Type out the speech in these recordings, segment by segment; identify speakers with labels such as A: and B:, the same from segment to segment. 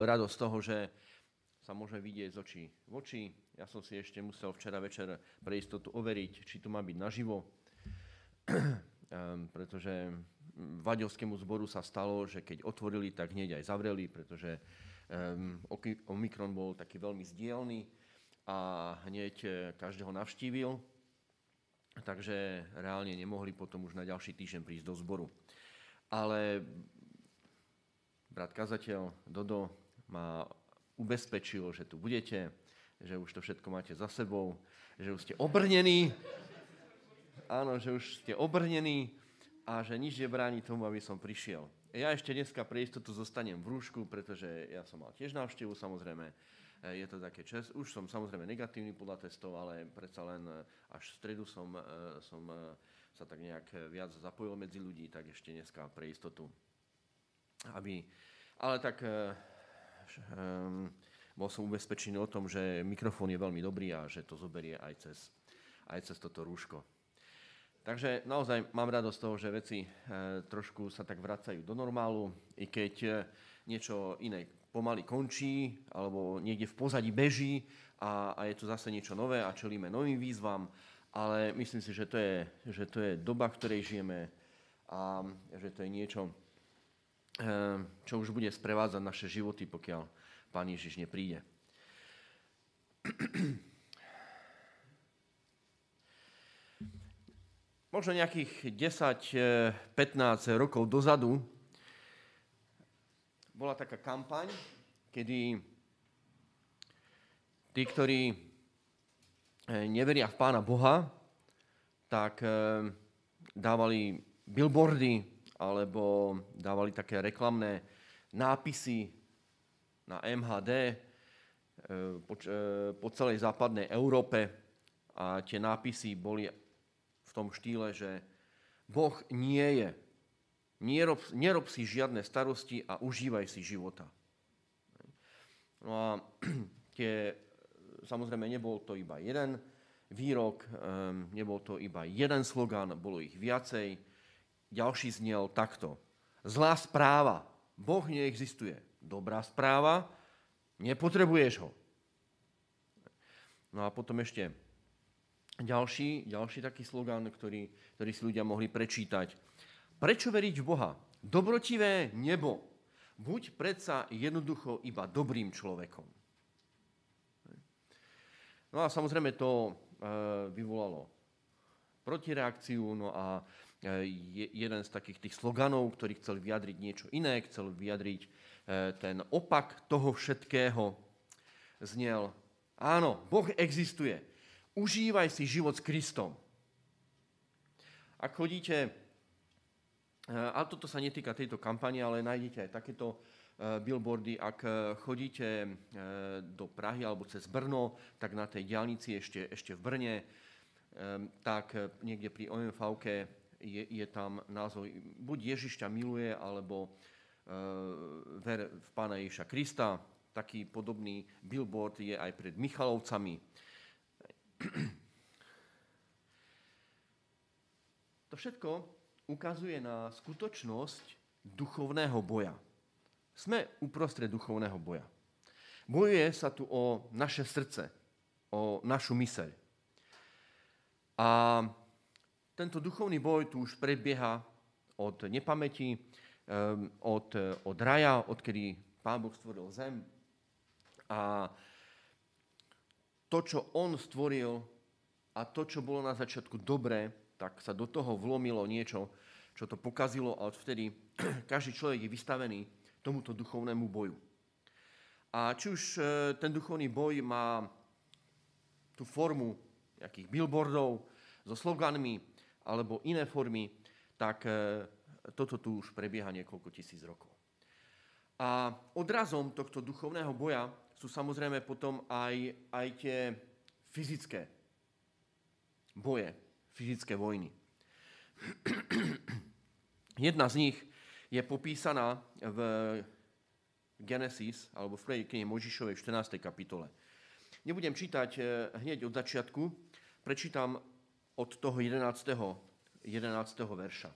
A: radosť toho, že sa môže vidieť z očí v oči. Ja som si ešte musel včera večer pre istotu overiť, či tu má byť naživo, ehm, pretože Vaďovskému zboru sa stalo, že keď otvorili, tak hneď aj zavreli, pretože um, Omikron bol taký veľmi zdielný a hneď e, každého navštívil, takže reálne nemohli potom už na ďalší týždeň prísť do zboru. Ale brat kazateľ Dodo ma ubezpečil, že tu budete, že už to všetko máte za sebou, že už ste obrnení, áno, že už ste obrnení a že nič nebráni tomu, aby som prišiel. Ja ešte dneska pre istotu zostanem v rúšku, pretože ja som mal tiež návštevu, samozrejme, je to také čas. Už som samozrejme negatívny podľa testov, ale predsa len až v stredu som, som sa tak nejak viac zapojil medzi ľudí, tak ešte dneska pre istotu. Aby, ale tak um, bol som ubezpečený o tom, že mikrofón je veľmi dobrý a že to zoberie aj cez, aj cez toto rúško. Takže naozaj mám radosť z toho, že veci e, trošku sa tak vracajú do normálu, i keď e, niečo iné pomaly končí, alebo niekde v pozadí beží a, a je tu zase niečo nové a čelíme novým výzvam, ale myslím si, že to je, že to je doba, v ktorej žijeme a že to je niečo, čo už bude sprevádzať naše životy, pokiaľ Pán Ježiš nepríde. Možno nejakých 10-15 rokov dozadu bola taká kampaň, kedy tí, ktorí eh, neveria v Pána Boha, tak ehm, dávali billboardy alebo dávali také reklamné nápisy na MHD e, e, po celej západnej Európe a tie nápisy boli v tom štýle, že Boh nie je. Nerob, nerob si žiadne starosti a užívaj si života. No a tie, samozrejme nebol to iba jeden výrok, nebol to iba jeden slogan, bolo ich viacej ďalší znel takto. Zlá správa. Boh neexistuje. Dobrá správa. Nepotrebuješ ho. No a potom ešte ďalší, ďalší taký slogan, ktorý, ktorý si ľudia mohli prečítať. Prečo veriť v Boha? Dobrotivé nebo. Buď predsa jednoducho iba dobrým človekom. No a samozrejme to e, vyvolalo protireakciu, no a E, jeden z takých tých sloganov, ktorý chcel vyjadriť niečo iné, chcel vyjadriť e, ten opak toho všetkého, znel, áno, Boh existuje, užívaj si život s Kristom. Ak chodíte, e, a toto sa netýka tejto kampane, ale nájdete aj takéto billboardy, ak chodíte do Prahy alebo cez Brno, tak na tej diálnici ešte, ešte v Brne, tak niekde pri OMV je, je tam názov buď Ježiš ťa miluje, alebo e, ver v Pána Ježiša Krista. Taký podobný billboard je aj pred Michalovcami. To všetko ukazuje na skutočnosť duchovného boja. Sme uprostred duchovného boja. Bojuje sa tu o naše srdce, o našu myseľ. A tento duchovný boj tu už prebieha od nepamäti, ehm, od, od raja, odkedy Pán Boh stvoril zem. A to, čo On stvoril a to, čo bolo na začiatku dobré, tak sa do toho vlomilo niečo, čo to pokazilo a odvtedy každý človek je vystavený tomuto duchovnému boju. A či už e, ten duchovný boj má tú formu nejakých billboardov so sloganmi, alebo iné formy, tak e, toto tu už prebieha niekoľko tisíc rokov. A odrazom tohto duchovného boja sú samozrejme potom aj, aj tie fyzické boje, fyzické vojny. Jedna z nich je popísaná v Genesis, alebo v prvej knihe Možišovej v 14. kapitole. Nebudem čítať e, hneď od začiatku, prečítam od toho 11. 11. verša.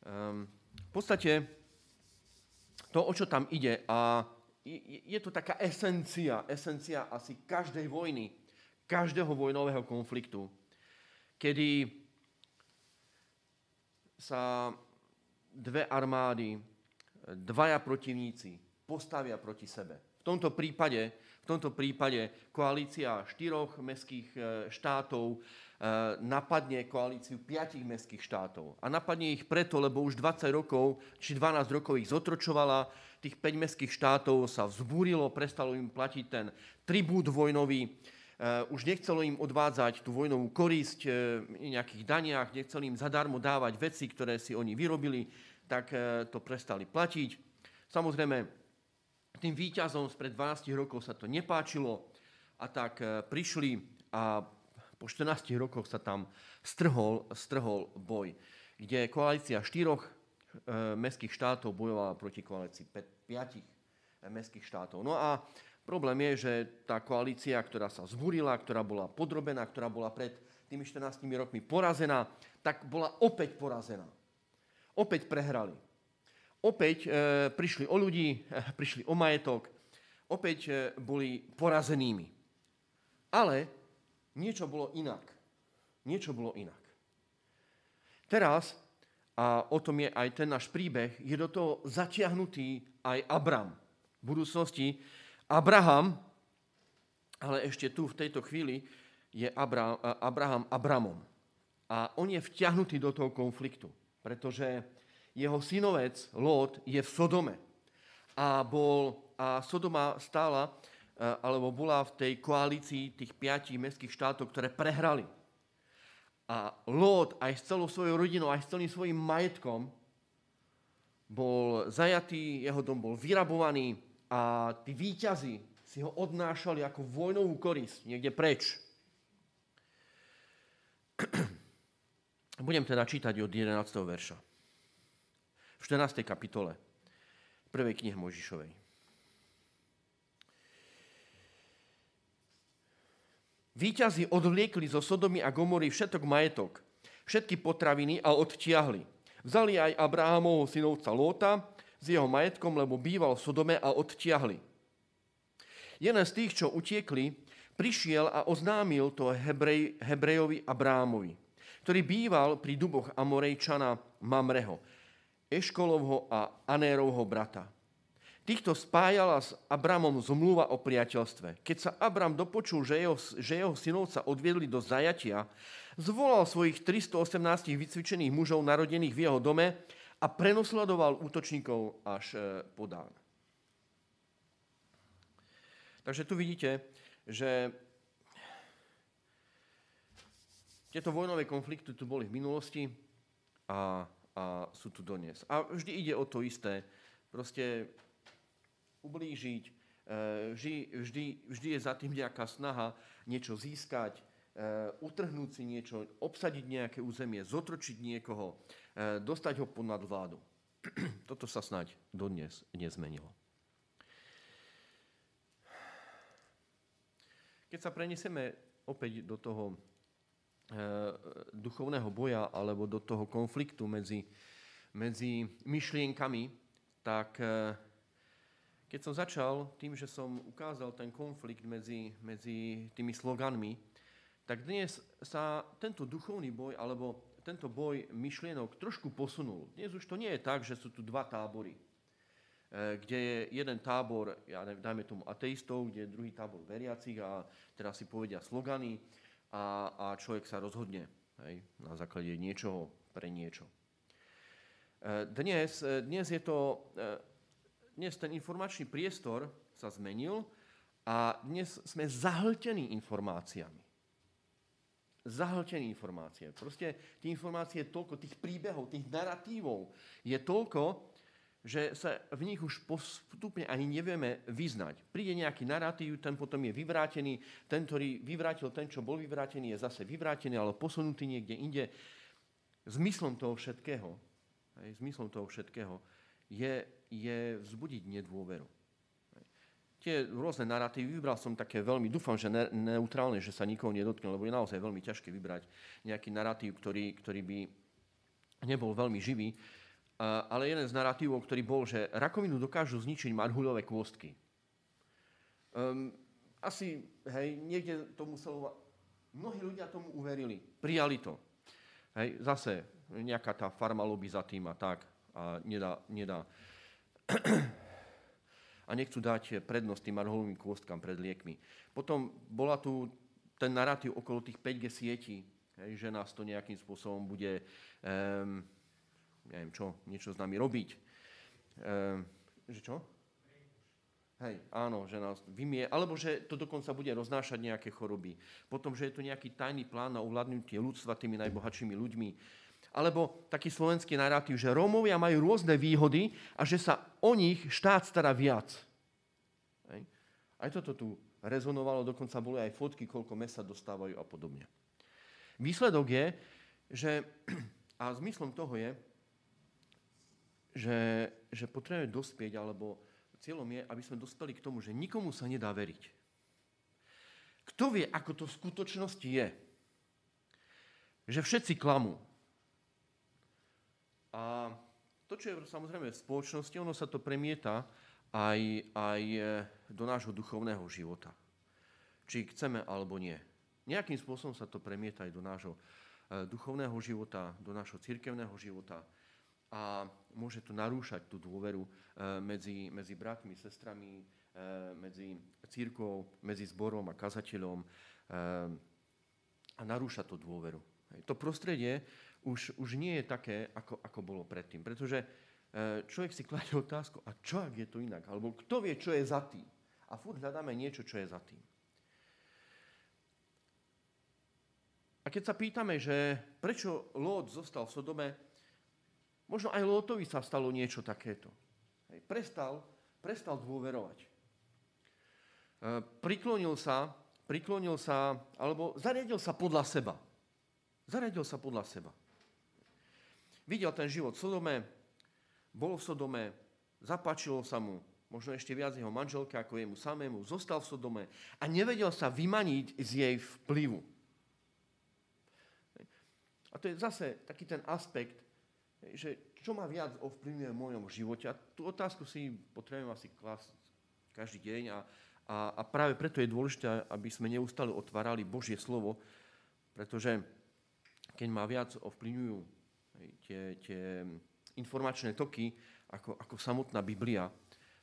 A: Um, v podstate to, o čo tam ide a je to taká esencia, esencia asi každej vojny, každého vojnového konfliktu, kedy sa dve armády, dvaja protivníci postavia proti sebe. V tomto prípade, v tomto prípade koalícia štyroch mestských e, štátov e, napadne koalíciu piatich mestských štátov. A napadne ich preto, lebo už 20 rokov či 12 rokov ich zotročovala, tých 5 mestských štátov sa vzbúrilo, prestalo im platiť ten tribút vojnový, Uh, už nechcelo im odvádzať tú vojnovú korisť uh, nejakých daniach, nechceli im zadarmo dávať veci, ktoré si oni vyrobili, tak to prestali platiť. Samozrejme, tým výťazom spred 12 rokov sa to nepáčilo a tak prišli a po 14 rokoch sa tam strhol, strhol boj, kde koalícia štyroch mestských štátov bojovala proti koalícii piatich mestských štátov. No a Problém je, že tá koalícia, ktorá sa zbúrila, ktorá bola podrobená, ktorá bola pred tými 14 rokmi porazená, tak bola opäť porazená. Opäť prehrali. Opäť e, prišli o ľudí, e, prišli o majetok, opäť e, boli porazenými. Ale niečo bolo inak. Niečo bolo inak. Teraz, a o tom je aj ten náš príbeh, je do toho zatiahnutý aj Abram. V budúcnosti Abraham, ale ešte tu v tejto chvíli je Abraham, Abraham Abramom. A on je vťahnutý do toho konfliktu, pretože jeho synovec Lot je v Sodome. A, bol, a Sodoma stála, e, alebo bola v tej koalícii tých piatich mestských štátov, ktoré prehrali. A Lot aj s celou svojou rodinou, aj s celým svojim majetkom bol zajatý, jeho dom bol vyrabovaný, a tí výťazi si ho odnášali ako vojnovú korisť niekde preč. Budem teda čítať od 11. verša. V 14. kapitole prvej knihy Možišovej. Výťazi odvliekli zo Sodomy a Gomory všetok majetok, všetky potraviny a odtiahli. Vzali aj Abrahamovho synovca Lóta, s jeho majetkom, lebo býval v Sodome a odtiahli. Jeden z tých, čo utiekli, prišiel a oznámil to Hebrej, Hebrejovi Abrámovi, ktorý býval pri duboch Amorejčana Mamreho, Eškolovho a Anérovho brata. Týchto spájala s Abramom zmluva o priateľstve. Keď sa Abram dopočul, že jeho, že jeho synovca odviedli do zajatia, zvolal svojich 318 vycvičených mužov narodených v jeho dome a prenosledoval útočníkov až e, po Dán. Takže tu vidíte, že tieto vojnové konflikty tu boli v minulosti a, a sú tu donies. A vždy ide o to isté. Proste ublížiť, e, vždy, vždy, vždy je za tým nejaká snaha niečo získať, Eh, utrhnúť si niečo, obsadiť nejaké územie, zotročiť niekoho, eh, dostať ho pod nadvládu. Toto sa snáď dodnes nezmenilo. Keď sa preneseme opäť do toho e, duchovného boja alebo do toho konfliktu medzi, medzi myšlienkami, tak e, keď som začal tým, že som ukázal ten konflikt medzi, medzi tými sloganmi, tak dnes sa tento duchovný boj alebo tento boj myšlienok trošku posunul. Dnes už to nie je tak, že sú tu dva tábory, eh, kde je jeden tábor, ja neviem, dajme tomu ateistov, kde je druhý tábor veriacich a teraz si povedia slogany a, a človek sa rozhodne hej, na základe niečoho pre niečo. Eh, dnes, eh, dnes je to, dnes ten informačný priestor sa zmenil a dnes sme zahltení informáciami zahltený informácie. Proste tie informácie toľko, tých príbehov, tých narratívov je toľko, že sa v nich už postupne ani nevieme vyznať. Príde nejaký narratív, ten potom je vyvrátený, ten, ktorý vyvrátil ten, čo bol vyvrátený, je zase vyvrátený, ale posunutý niekde inde. Zmyslom toho všetkého, aj zmyslom toho všetkého je, je vzbudiť nedôveru tie rôzne narratívy. Vybral som také veľmi, dúfam, že ne, neutrálne, že sa nikoho nedotkne, lebo je naozaj veľmi ťažké vybrať nejaký narratív, ktorý, ktorý by nebol veľmi živý. Ale jeden z narratívov, ktorý bol, že rakovinu dokážu zničiť marhuľové kôstky. Um, asi, hej, niekde to muselo... Mnohí ľudia tomu uverili, prijali to. Hej, zase nejaká tá farma lobby za tým a tak a nedá, nedá. a nechcú dať prednosť tým marhulovým kôstkam pred liekmi. Potom bola tu ten narratív okolo tých 5G sietí, hej, že nás to nejakým spôsobom bude um, neviem čo, niečo s nami robiť. Ehm, že čo? Hej, áno, že nás vymie, alebo že to dokonca bude roznášať nejaké choroby. Potom, že je to nejaký tajný plán na ovládnutie ľudstva tými najbohatšími ľuďmi. Alebo taký slovenský narratív, že Rómovia majú rôzne výhody a že sa o nich štát stará viac. Hej. Aj toto tu rezonovalo, dokonca boli aj fotky, koľko mesa dostávajú a podobne. Výsledok je, že, a zmyslom toho je, že, že potrebujeme dospieť, alebo cieľom je, aby sme dospeli k tomu, že nikomu sa nedá veriť. Kto vie, ako to v skutočnosti je? Že všetci klamú. A to, čo je samozrejme v spoločnosti, ono sa to premieta aj, aj e, do nášho duchovného života. Či chceme alebo nie. Nejakým spôsobom sa to premieta aj do nášho e, duchovného života, do nášho cirkevného života a môže to narúšať tú dôveru eh, medzi, medzi bratmi, sestrami, eh, medzi církou, medzi zborom a kazateľom eh, a narúša tú dôveru. To prostredie už, už nie je také, ako, ako bolo predtým. Pretože človek si kladie otázku, a čo ak je to inak? Alebo kto vie, čo je za tým? A furt hľadáme niečo, čo je za tým. A keď sa pýtame, že prečo Lót zostal v Sodome, Možno aj Lótovi sa stalo niečo takéto. Hej, prestal, prestal dôverovať. E, priklonil sa, priklonil sa, alebo zariadil sa podľa seba. Zariadil sa podľa seba. Videl ten život v Sodome, bol v Sodome, zapáčilo sa mu, možno ešte viac jeho manželke ako jemu samému, zostal v Sodome a nevedel sa vymaniť z jej vplyvu. A to je zase taký ten aspekt, že čo ma viac ovplyvňuje v mojom živote. A tú otázku si potrebujem asi klasť každý deň a, a, a práve preto je dôležité, aby sme neustále otvárali Božie slovo, pretože keď ma viac ovplyvňujú tie, tie informačné toky ako, ako samotná Biblia,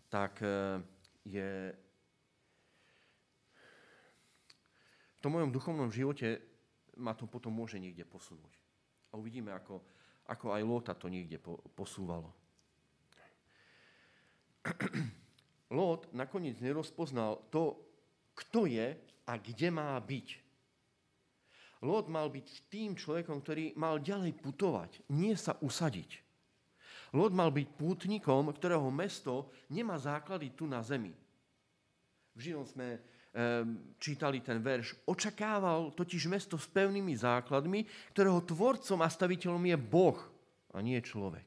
A: tak e, je v tom mojom duchovnom živote ma to potom môže niekde posunúť. A uvidíme, ako, ako aj Lóta to niekde posúvalo. Lót nakoniec nerozpoznal to, kto je a kde má byť. Lót mal byť tým človekom, ktorý mal ďalej putovať, nie sa usadiť. Lót mal byť pútnikom, ktorého mesto nemá základy tu na zemi. V Židom sme čítali ten verš, očakával totiž mesto s pevnými základmi, ktorého tvorcom a staviteľom je Boh a nie človek.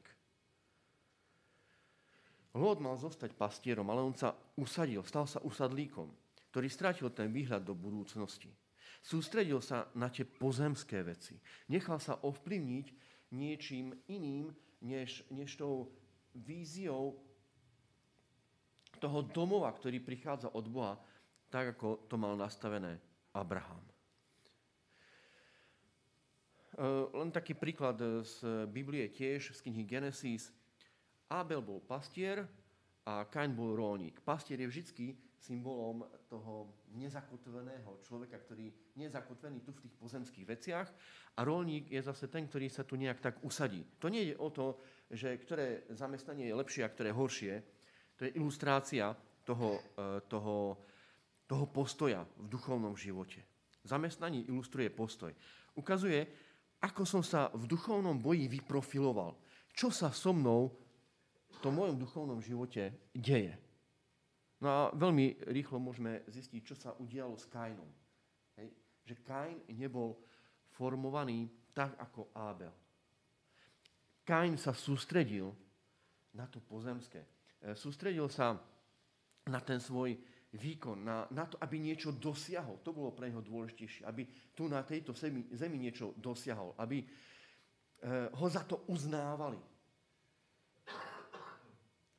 A: Lód mal zostať pastierom, ale on sa usadil, stal sa usadlíkom, ktorý strátil ten výhľad do budúcnosti. Sústredil sa na tie pozemské veci. Nechal sa ovplyvniť niečím iným, než, než tou víziou toho domova, ktorý prichádza od Boha tak ako to mal nastavené Abraham. E, len taký príklad z Biblie tiež, z knihy Genesis. Abel bol pastier a Kain bol rolník. Pastier je vždy symbolom toho nezakotveného človeka, ktorý nie je zakotvený tu v tých pozemských veciach a rolník je zase ten, ktorý sa tu nejak tak usadí. To nie je o to, že ktoré zamestnanie je lepšie a ktoré horšie. To je ilustrácia toho, e, toho toho postoja v duchovnom živote. Zamestnanie ilustruje postoj. Ukazuje, ako som sa v duchovnom boji vyprofiloval. Čo sa so mnou v tom mojom duchovnom živote deje. No a veľmi rýchlo môžeme zistiť, čo sa udialo s Kainom. Hej. Že Kain nebol formovaný tak ako Ábel. Kain sa sústredil na to pozemské. E, sústredil sa na ten svoj výkon, na, na to, aby niečo dosiahol. To bolo pre neho dôležitejšie, aby tu na tejto zemi, zemi niečo dosiahol, aby e, ho za to uznávali.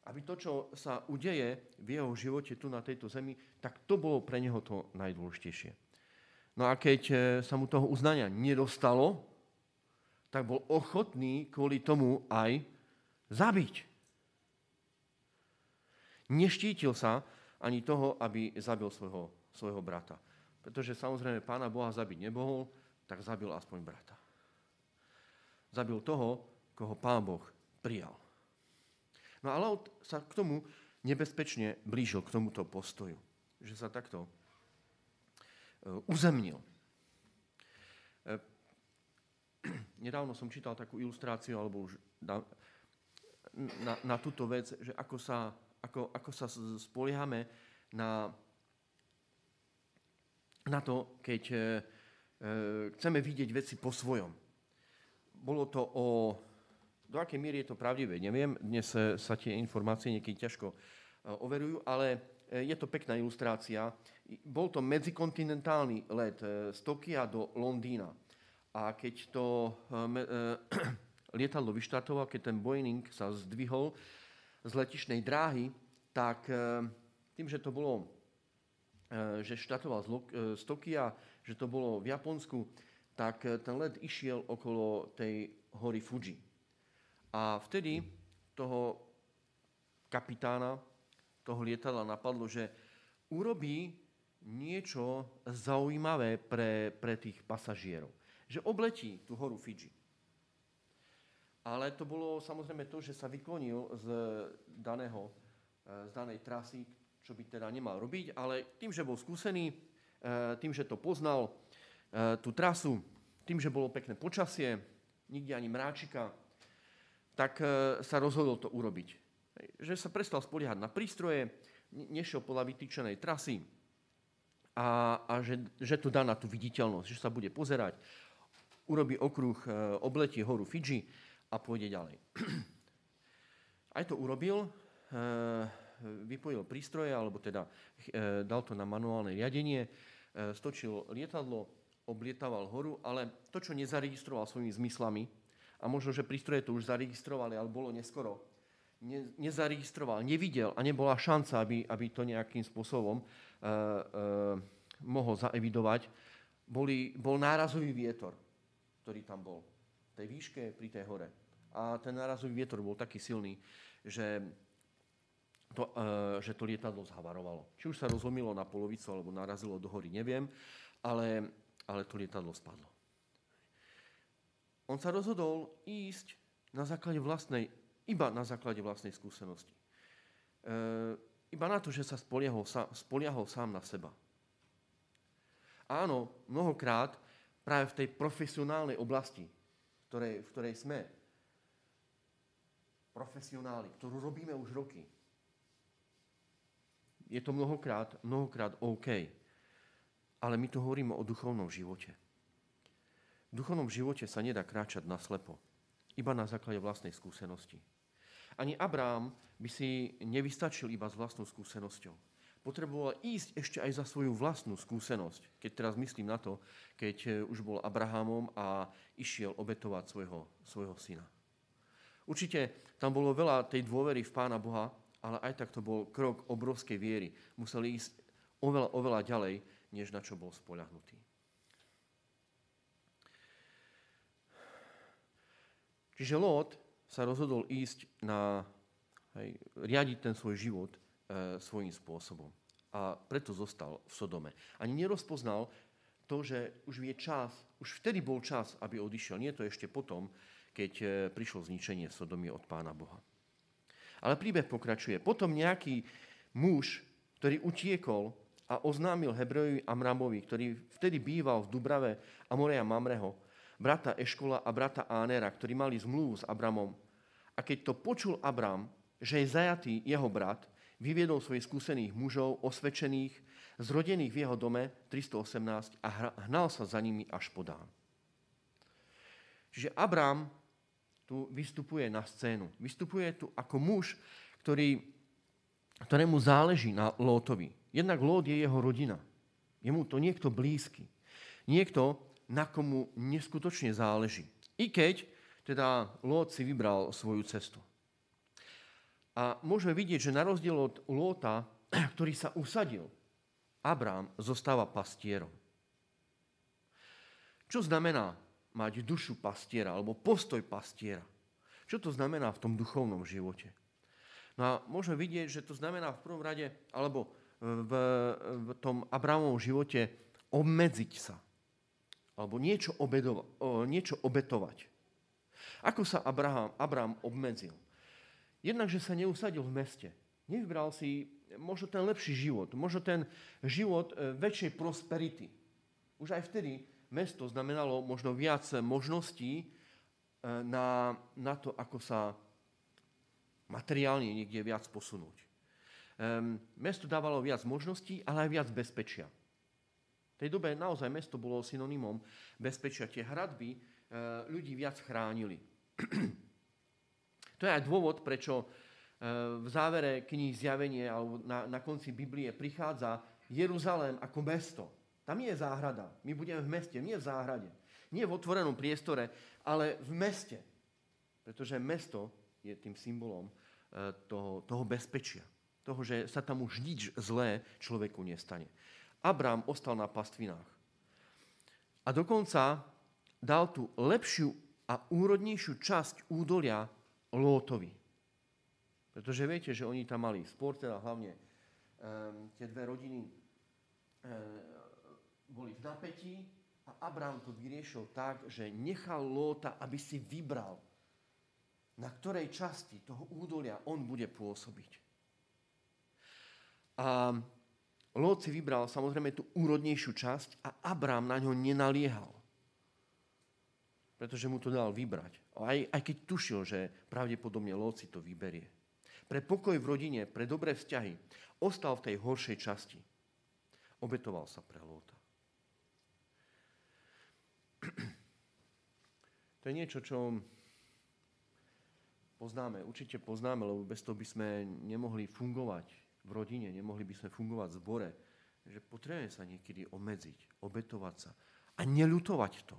A: aby to, čo sa udeje v jeho živote tu na tejto zemi, tak to bolo pre neho to najdôležitejšie. No a keď e, sa mu toho uznania nedostalo, tak bol ochotný kvôli tomu aj zabiť. Neštítil sa ani toho, aby zabil svojho, svojho brata. Pretože samozrejme pána Boha zabiť nemohol, tak zabil aspoň brata. Zabil toho, koho pán Boh prijal. No a Lot sa k tomu nebezpečne blížil, k tomuto postoju. Že sa takto e, uzemnil. E, nedávno som čítal takú ilustráciu, alebo už na, na, na túto vec, že ako sa, ako, ako sa spoliehame na, na to, keď e, chceme vidieť veci po svojom. Bolo to o do akej miery je to pravdivé, neviem. Dnes sa tie informácie niekedy ťažko e, overujú, ale e, je to pekná ilustrácia. Bol to medzikontinentálny let e, z Tokia do Londýna. A keď to lietadlo vyštartoval, keď ten Boeing sa zdvihol z letišnej dráhy, tak tým, že to bolo, že štartoval z Tokia, že to bolo v Japonsku, tak ten let išiel okolo tej hory Fuji. A vtedy toho kapitána toho lietadla napadlo, že urobí niečo zaujímavé pre, pre tých pasažierov. Že obletí tú horu Fidži. Ale to bolo samozrejme to, že sa vyklonil z, daného, z danej trasy, čo by teda nemal robiť, ale tým, že bol skúsený, e, tým, že to poznal, e, tú trasu, tým, že bolo pekné počasie, nikde ani mráčika, tak e, sa rozhodol to urobiť. Že sa prestal spoliehať na prístroje, nešiel podľa vytýčenej trasy a, a že, že to dá na tú viditeľnosť, že sa bude pozerať, urobí okruh, e, obletí horu Fidži a pôjde ďalej. Aj to urobil, e, vypojil prístroje, alebo teda dal to na manuálne riadenie, stočil lietadlo, oblietaval horu, ale to, čo nezaregistroval svojimi zmyslami, a možno, že prístroje to už zaregistrovali, ale bolo neskoro, ne, nezaregistroval, nevidel a nebola šanca, aby, aby to nejakým spôsobom uh, uh, mohol zaevidovať, boli, bol nárazový vietor, ktorý tam bol v tej výške pri tej hore. A ten nárazový vietor bol taký silný, že to, uh, že to lietadlo zhavarovalo. Či už sa rozlomilo na polovicu alebo narazilo do hory, neviem, ale, ale to lietadlo spadlo. On sa rozhodol ísť na základe vlastnej, iba na základe vlastnej skúsenosti. E, iba na to, že sa spoliahol, spoliahol sám na seba. Áno, mnohokrát práve v tej profesionálnej oblasti, v ktorej, v ktorej sme, profesionáli, ktorú robíme už roky, je to mnohokrát, mnohokrát OK. Ale my tu hovoríme o duchovnom živote. V duchovnom živote sa nedá kráčať naslepo, iba na základe vlastnej skúsenosti. Ani Abrám by si nevystačil iba s vlastnou skúsenosťou. Potreboval ísť ešte aj za svoju vlastnú skúsenosť. Keď teraz myslím na to, keď e, už bol Abrahamom a išiel obetovať svojho, svojho syna. Určite tam bolo veľa tej dôvery v Pána Boha, ale aj tak to bol krok obrovskej viery. Museli ísť oveľa, oveľa ďalej, než na čo bol spoľahnutý. Čiže Lot sa rozhodol ísť na, hej, riadiť ten svoj život e, svojím spôsobom. A preto zostal v Sodome. Ani nerozpoznal to, že už je čas, už vtedy bol čas, aby odišiel. Nie to ešte potom, keď e, prišlo zničenie Sodomy od Pána Boha. Ale príbeh pokračuje. Potom nejaký muž, ktorý utiekol a oznámil Hebrejovi Amramovi, ktorý vtedy býval v Dubrave Amoreja Mamreho, brata Eškola a brata Ánera, ktorí mali zmluvu s Abramom. A keď to počul Abram, že je zajatý jeho brat, vyviedol svojich skúsených mužov, osvedčených, zrodených v jeho dome 318 a hnal sa za nimi až po Dán. Čiže Abram tu vystupuje na scénu. Vystupuje tu ako muž, ktorý, ktorému záleží na Lótovi. Jednak Lót je jeho rodina. Je mu to niekto blízky. Niekto, na komu neskutočne záleží. I keď teda Lot si vybral svoju cestu. A môžeme vidieť, že na rozdiel od Lóta, ktorý sa usadil, Abrám zostáva pastierom. Čo znamená mať dušu pastiera alebo postoj pastiera? Čo to znamená v tom duchovnom živote? No a môžeme vidieť, že to znamená v prvom rade, alebo v, v tom Abramovom živote obmedziť sa. Alebo niečo, obedova, niečo obetovať. Ako sa Abraham, Abraham obmedzil? Jednak, že sa neusadil v meste. Nevybral si možno ten lepší život, možno ten život e, väčšej prosperity. Už aj vtedy mesto znamenalo možno viac možností e, na, na to, ako sa materiálne niekde viac posunúť. Um, mesto dávalo viac možností, ale aj viac bezpečia. V tej dobe naozaj mesto bolo synonymom bezpečia. Tie hradby uh, ľudí viac chránili. to je aj dôvod, prečo uh, v závere knihy Zjavenie alebo na, na konci Biblie prichádza Jeruzalém ako mesto. Tam nie je záhrada. My budeme v meste, nie v záhrade. Nie v otvorenom priestore, ale v meste. Pretože mesto je tým symbolom eh, toho, toho bezpečia. Toho, že sa tam už nič zlé človeku nestane. Abrám ostal na pastvinách. A dokonca dal tú lepšiu a úrodnejšiu časť údolia Lótovi. Pretože viete, že oni tam mali sport, teda hlavne um, tie dve rodiny um, boli v napätí a Abrám to vyriešil tak, že nechal Lóta, aby si vybral, na ktorej časti toho údolia on bude pôsobiť. A Lót si vybral samozrejme tú úrodnejšiu časť a Abrám na ňo nenaliehal. Pretože mu to dal vybrať. Aj, aj keď tušil, že pravdepodobne Lót si to vyberie. Pre pokoj v rodine, pre dobré vzťahy ostal v tej horšej časti. Obetoval sa pre Lóta. To je niečo, čo poznáme, určite poznáme, lebo bez toho by sme nemohli fungovať v rodine, nemohli by sme fungovať v zbore, že potrebujeme sa niekedy obmedziť, obetovať sa a neľutovať to.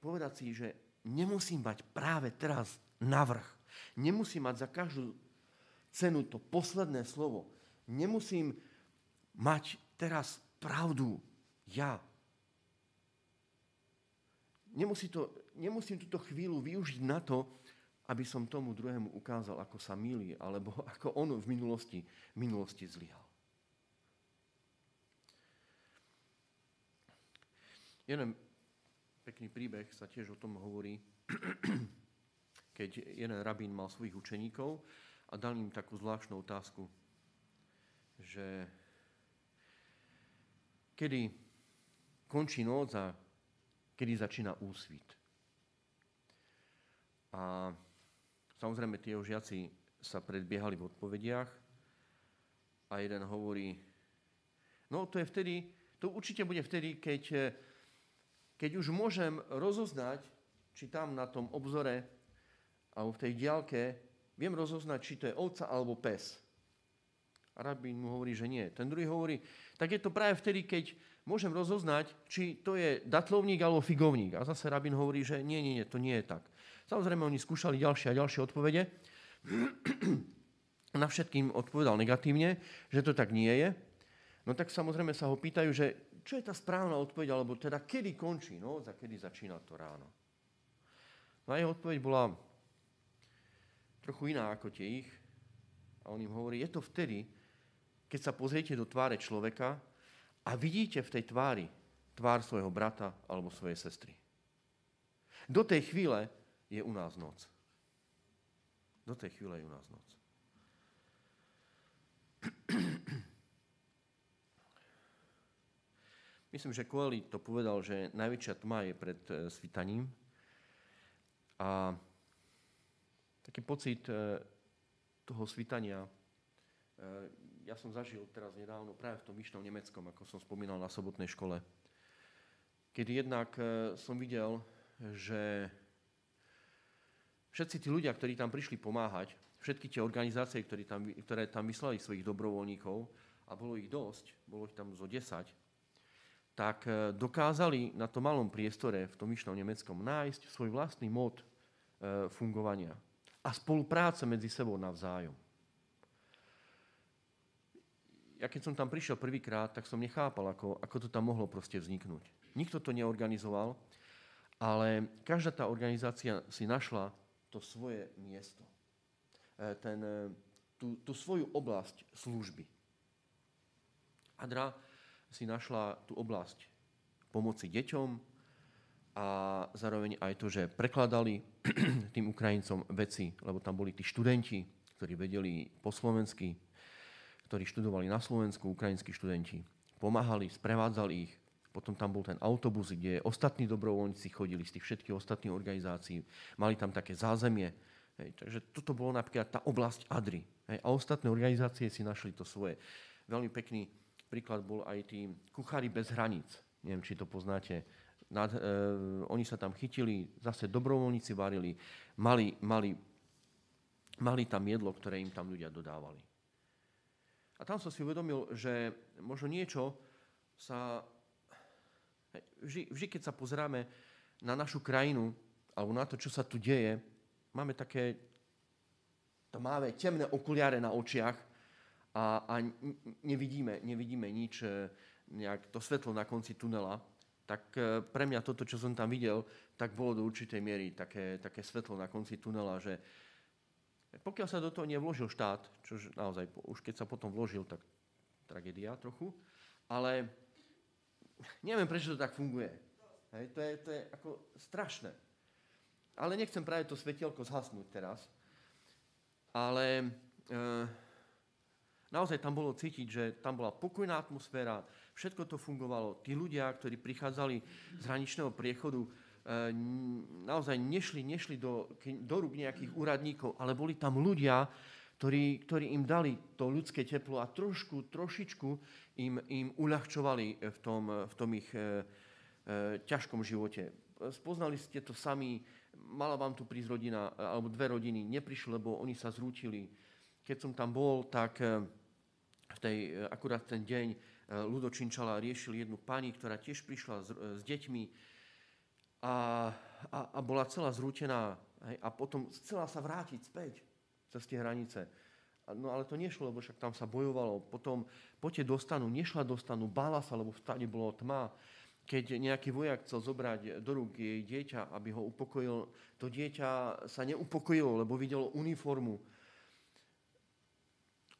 A: Povedať si, že nemusím mať práve teraz navrh. Nemusím mať za každú cenu to posledné slovo. Nemusím mať teraz pravdu ja. Nemusí to, nemusím túto chvíľu využiť na to, aby som tomu druhému ukázal, ako sa milí, alebo ako on v minulosti, v minulosti zlyhal. Jeden pekný príbeh sa tiež o tom hovorí, keď jeden rabín mal svojich učeníkov a dal im takú zvláštnu otázku, že kedy končí noc a kedy začína úsvit. A samozrejme tie žiaci sa predbiehali v odpovediach a jeden hovorí, no to je vtedy, to určite bude vtedy, keď, keď už môžem rozoznať, či tam na tom obzore alebo v tej diálke viem rozoznať, či to je ovca alebo pes. A rabín mu hovorí, že nie. Ten druhý hovorí, tak je to práve vtedy, keď môžem rozoznať, či to je datlovník alebo figovník. A zase rabín hovorí, že nie, nie, nie, to nie je tak. Samozrejme, oni skúšali ďalšie a ďalšie odpovede. Na všetkým odpovedal negatívne, že to tak nie je. No tak samozrejme sa ho pýtajú, že čo je tá správna odpoveď, alebo teda kedy končí noc a kedy začína to ráno. No a jeho odpoveď bola trochu iná ako tie ich. A on im hovorí, je to vtedy, keď sa pozriete do tváre človeka a vidíte v tej tvári tvár svojho brata alebo svojej sestry. Do tej chvíle je u nás noc. Do tej chvíle je u nás noc. Myslím, že Koeli to povedal, že najväčšia tma je pred e, svitaním. A taký pocit e, toho svitania e, ja som zažil teraz nedávno práve v tom myšnom Nemeckom, ako som spomínal na sobotnej škole, kedy jednak e, som videl, že všetci tí ľudia, ktorí tam prišli pomáhať, všetky tie organizácie, ktoré tam, ktoré tam vyslali svojich dobrovoľníkov, a bolo ich dosť, bolo ich tam zo 10, tak e, dokázali na tom malom priestore v tom myšnom Nemeckom nájsť svoj vlastný mód e, fungovania. a spolupráce medzi sebou navzájom. Ja keď som tam prišiel prvýkrát, tak som nechápal, ako, ako to tam mohlo proste vzniknúť. Nikto to neorganizoval, ale každá tá organizácia si našla to svoje miesto. E, ten, e, tú, tú svoju oblasť služby. Adra si našla tú oblasť pomoci deťom a zároveň aj to, že prekladali tým Ukrajincom veci, lebo tam boli tí študenti, ktorí vedeli po slovensky, ktorí študovali na Slovensku, ukrajinskí študenti. Pomáhali, sprevádzali ich. Potom tam bol ten autobus, kde ostatní dobrovoľníci chodili z tých všetkých ostatných organizácií. Mali tam také zázemie. Hej, takže toto bolo napríklad tá oblasť Adry. Hej, a ostatné organizácie si našli to svoje. Veľmi pekný príklad bol aj tí kuchári bez hraníc. Neviem, či to poznáte. Nad, e, oni sa tam chytili, zase dobrovoľníci varili, mali, mali, mali tam jedlo, ktoré im tam ľudia dodávali. A tam som si uvedomil, že možno niečo sa... Vždy, vždy keď sa pozráme na našu krajinu, alebo na to, čo sa tu deje, máme také tmavé, temné okuliare na očiach a, a nevidíme, nevidíme nič, e, nejak to svetlo na konci tunela, tak e, pre mňa toto, čo som tam videl, tak bolo do určitej miery také, také svetlo na konci tunela, že pokiaľ sa do toho nevložil štát, čo naozaj už keď sa potom vložil, tak tragédia trochu, ale neviem, prečo to tak funguje. Hej, to, je, to je ako strašné. Ale nechcem práve to svetielko zhasnúť teraz. Ale e, naozaj tam bolo cítiť, že tam bola pokojná atmosféra, všetko to fungovalo. Tí ľudia, ktorí prichádzali z hraničného priechodu, naozaj nešli, nešli do, do rúk nejakých úradníkov, ale boli tam ľudia, ktorí, ktorí im dali to ľudské teplo a trošku, trošičku im, im uľahčovali v tom, v tom ich e, e, ťažkom živote. Spoznali ste to sami, mala vám tu prísť rodina, alebo dve rodiny, neprišli, lebo oni sa zrútili. Keď som tam bol, tak v tej, akurát ten deň Ludo Činčala riešil jednu pani, ktorá tiež prišla s, s deťmi a, a, a bola celá zrútená hej, a potom chcela sa vrátiť späť cez tie hranice. No ale to nešlo, lebo však tam sa bojovalo. Potom poďte dostanú, nešla dostanú, bála sa, lebo v stane bolo tma. Keď nejaký vojak chcel zobrať do rúk jej dieťa, aby ho upokojil, to dieťa sa neupokojilo, lebo videlo uniformu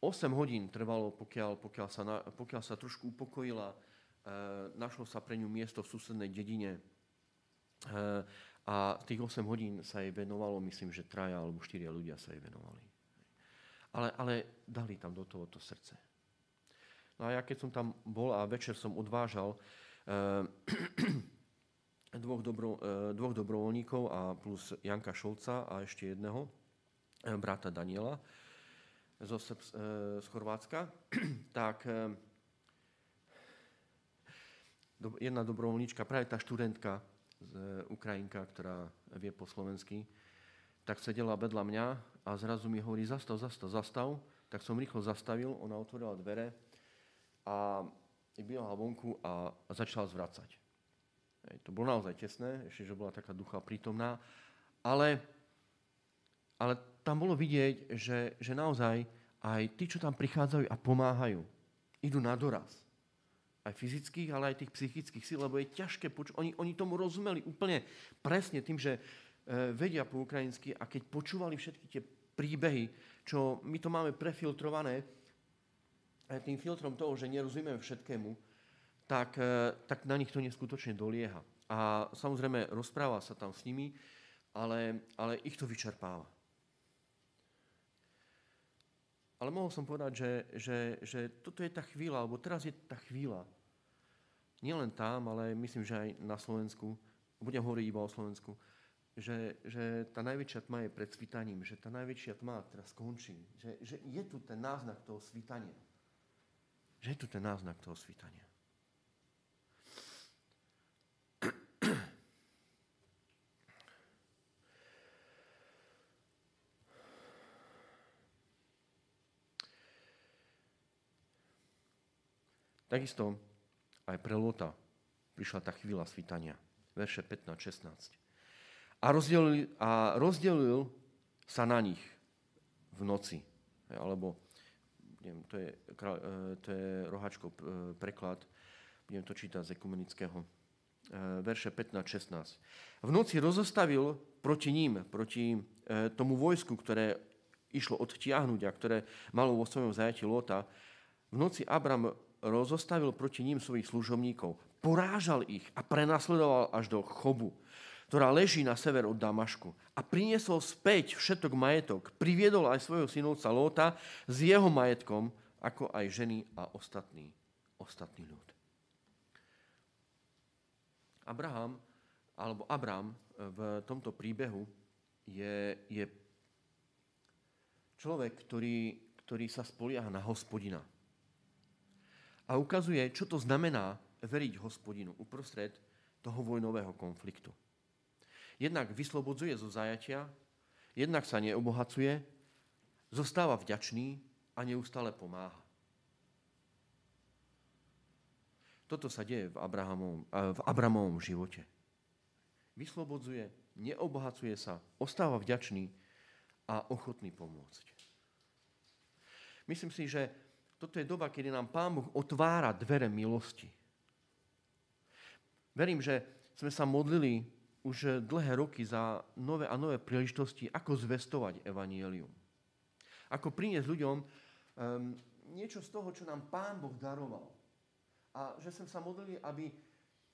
A: 8 hodín trvalo, pokiaľ, pokiaľ, sa, pokiaľ sa trošku upokojila, e, našlo sa pre ňu miesto v susednej dedine. E, a tých 8 hodín sa jej venovalo, myslím, že traja alebo štyria ľudia sa jej venovali. Ale, ale dali tam do toho to srdce. No a ja keď som tam bol a večer som odvážal e, dvoch, dobro, e, dvoch dobrovoľníkov a plus Janka Šolca a ešte jedného, e, brata Daniela, zo Srbs, e, z Chorvátska, tak jedna dobrovoľníčka, práve tá študentka, Ukrajinka, ktorá vie po slovensky, tak sedela vedľa mňa a zrazu mi hovorí, zastav, zastav, zastav. Tak som rýchlo zastavil, ona otvorila dvere a byla vonku a začala zvracať. Hej, to bolo naozaj tesné, ešte, že bola taká ducha prítomná, ale, ale tam bolo vidieť, že, že naozaj aj tí, čo tam prichádzajú a pomáhajú, idú na doraz. Aj fyzických, ale aj tých psychických síl, lebo je ťažké počuť. Oni, oni tomu rozumeli úplne presne tým, že e, vedia po ukrajinsky a keď počúvali všetky tie príbehy, čo my to máme prefiltrované aj tým filtrom toho, že nerozumieme všetkému, tak, e, tak na nich to neskutočne dolieha. A samozrejme rozpráva sa tam s nimi, ale, ale ich to vyčerpáva. Ale mohol som povedať, že, že, že toto je tá chvíľa, alebo teraz je tá chvíľa. Nielen tam, ale myslím, že aj na Slovensku, budem hovoriť iba o Slovensku, že, že tá najväčšia tma je pred svitaním, že tá najväčšia tma teraz skončí, že, že je tu ten náznak toho svitania. Že je tu ten náznak toho svitania. Takisto aj pre Lota prišla tá chvíľa svítania. Verše 15-16. A rozdelil, a rozdelil sa na nich v noci. Alebo, neviem, to je, to je rohačko preklad, budem to čítať z ekumenického, verše 15-16. V noci rozostavil proti ním, proti tomu vojsku, ktoré išlo odtiahnuť a ktoré malo vo svojom zajati Lota, v noci Abram rozostavil proti ním svojich služobníkov, porážal ich a prenasledoval až do Chobu, ktorá leží na sever od Damašku. A priniesol späť všetok majetok, priviedol aj svojho synovca Lóta s jeho majetkom, ako aj ženy a ostatný, ostatný ľud. Abraham, alebo Abram v tomto príbehu je, je človek, ktorý, ktorý sa spolieha na hospodina a ukazuje, čo to znamená veriť hospodinu uprostred toho vojnového konfliktu. Jednak vyslobodzuje zo zajatia, jednak sa neobohacuje, zostáva vďačný a neustále pomáha. Toto sa deje v, Abrahamovom, v Abramovom živote. Vyslobodzuje, neobohacuje sa, ostáva vďačný a ochotný pomôcť. Myslím si, že toto je doba, kedy nám Pán Boh otvára dvere milosti. Verím, že sme sa modlili už dlhé roky za nové a nové príležitosti, ako zvestovať evanielium. Ako priniesť ľuďom um, niečo z toho, čo nám Pán Boh daroval. A že sme sa modlili, aby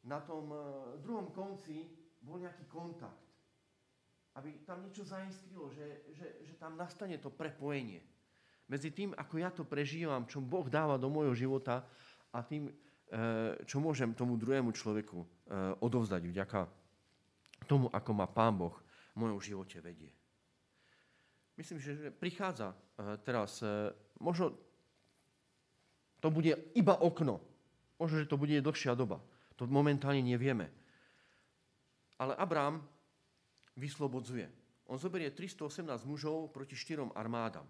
A: na tom uh, druhom konci bol nejaký kontakt. Aby tam niečo zaiskrilo, že, že, že tam nastane to prepojenie medzi tým, ako ja to prežívam, čo Boh dáva do môjho života a tým, eh, čo môžem tomu druhému človeku eh, odovzdať vďaka tomu, ako ma Pán Boh v mojom živote vedie. Myslím, že prichádza eh, teraz, možno to bude iba okno, možno, že to bude dlhšia doba. To momentálne nevieme. Ale Abrám vyslobodzuje. On zoberie 318 mužov proti štyrom armádam.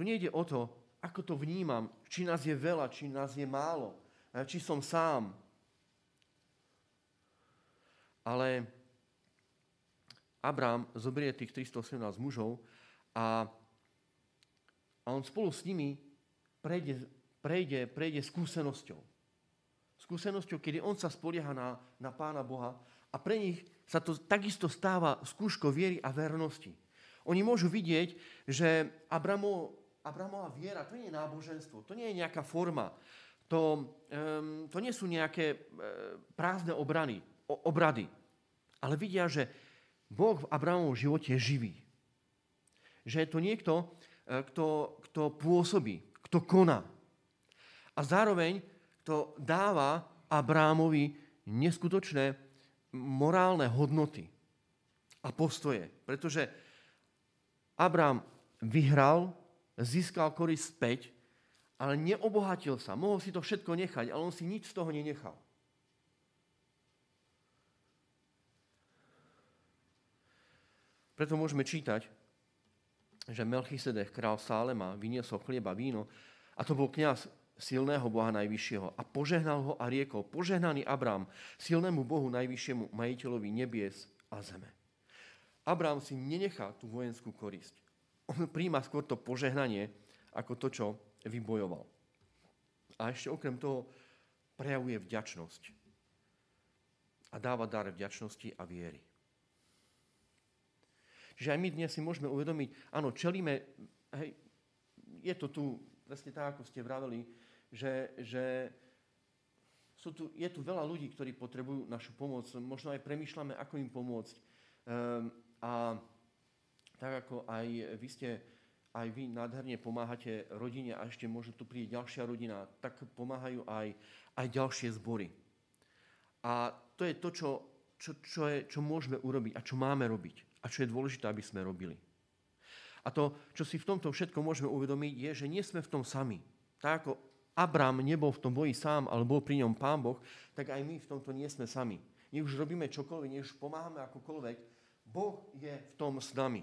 A: Tu nejde o to, ako to vnímam, či nás je veľa, či nás je málo, či som sám. Ale Abrám zoberie tých 318 mužov a, a on spolu s nimi prejde, prejde, prejde skúsenosťou. Skúsenosťou, kedy on sa spolieha na, na Pána Boha a pre nich sa to takisto stáva skúškou viery a vernosti. Oni môžu vidieť, že Abramo, Abramová viera, to nie je náboženstvo, to nie je nejaká forma, to, um, to nie sú nejaké uh, prázdne obrany, o, obrady, ale vidia, že Boh v Abramovom živote je živý. Že je to niekto, uh, kto, kto pôsobí, kto koná. A zároveň to dáva Abrámovi neskutočné morálne hodnoty a postoje. Pretože Abrám vyhral získal korist späť, ale neobohatil sa. Mohol si to všetko nechať, ale on si nič z toho nenechal. Preto môžeme čítať, že Melchisedech, král Sálema, vyniesol chlieba, víno a to bol kniaz silného Boha Najvyššieho a požehnal ho a riekol, požehnaný Abrám, silnému Bohu Najvyššiemu, majiteľovi nebies a zeme. Abrám si nenechá tú vojenskú korisť on príjma skôr to požehnanie, ako to, čo vybojoval. A ešte okrem toho prejavuje vďačnosť. A dáva dar vďačnosti a viery. Čiže aj my dnes si môžeme uvedomiť, áno, čelíme, hej, je to tu presne tak, ako ste vraveli, že, že sú tu, je tu veľa ľudí, ktorí potrebujú našu pomoc. Možno aj premýšľame, ako im pomôcť. Um, a tak ako aj vy ste, aj vy nádherne pomáhate rodine a ešte môže tu prísť ďalšia rodina, tak pomáhajú aj, aj ďalšie zbory. A to je to, čo, čo, čo, je, čo môžeme urobiť a čo máme robiť a čo je dôležité, aby sme robili. A to, čo si v tomto všetko môžeme uvedomiť, je, že nie sme v tom sami. Tak ako Abram nebol v tom boji sám, ale bol pri ňom Pán Boh, tak aj my v tomto nie sme sami. Nech už robíme čokoľvek, nech už pomáhame akokoľvek, Boh je v tom s nami.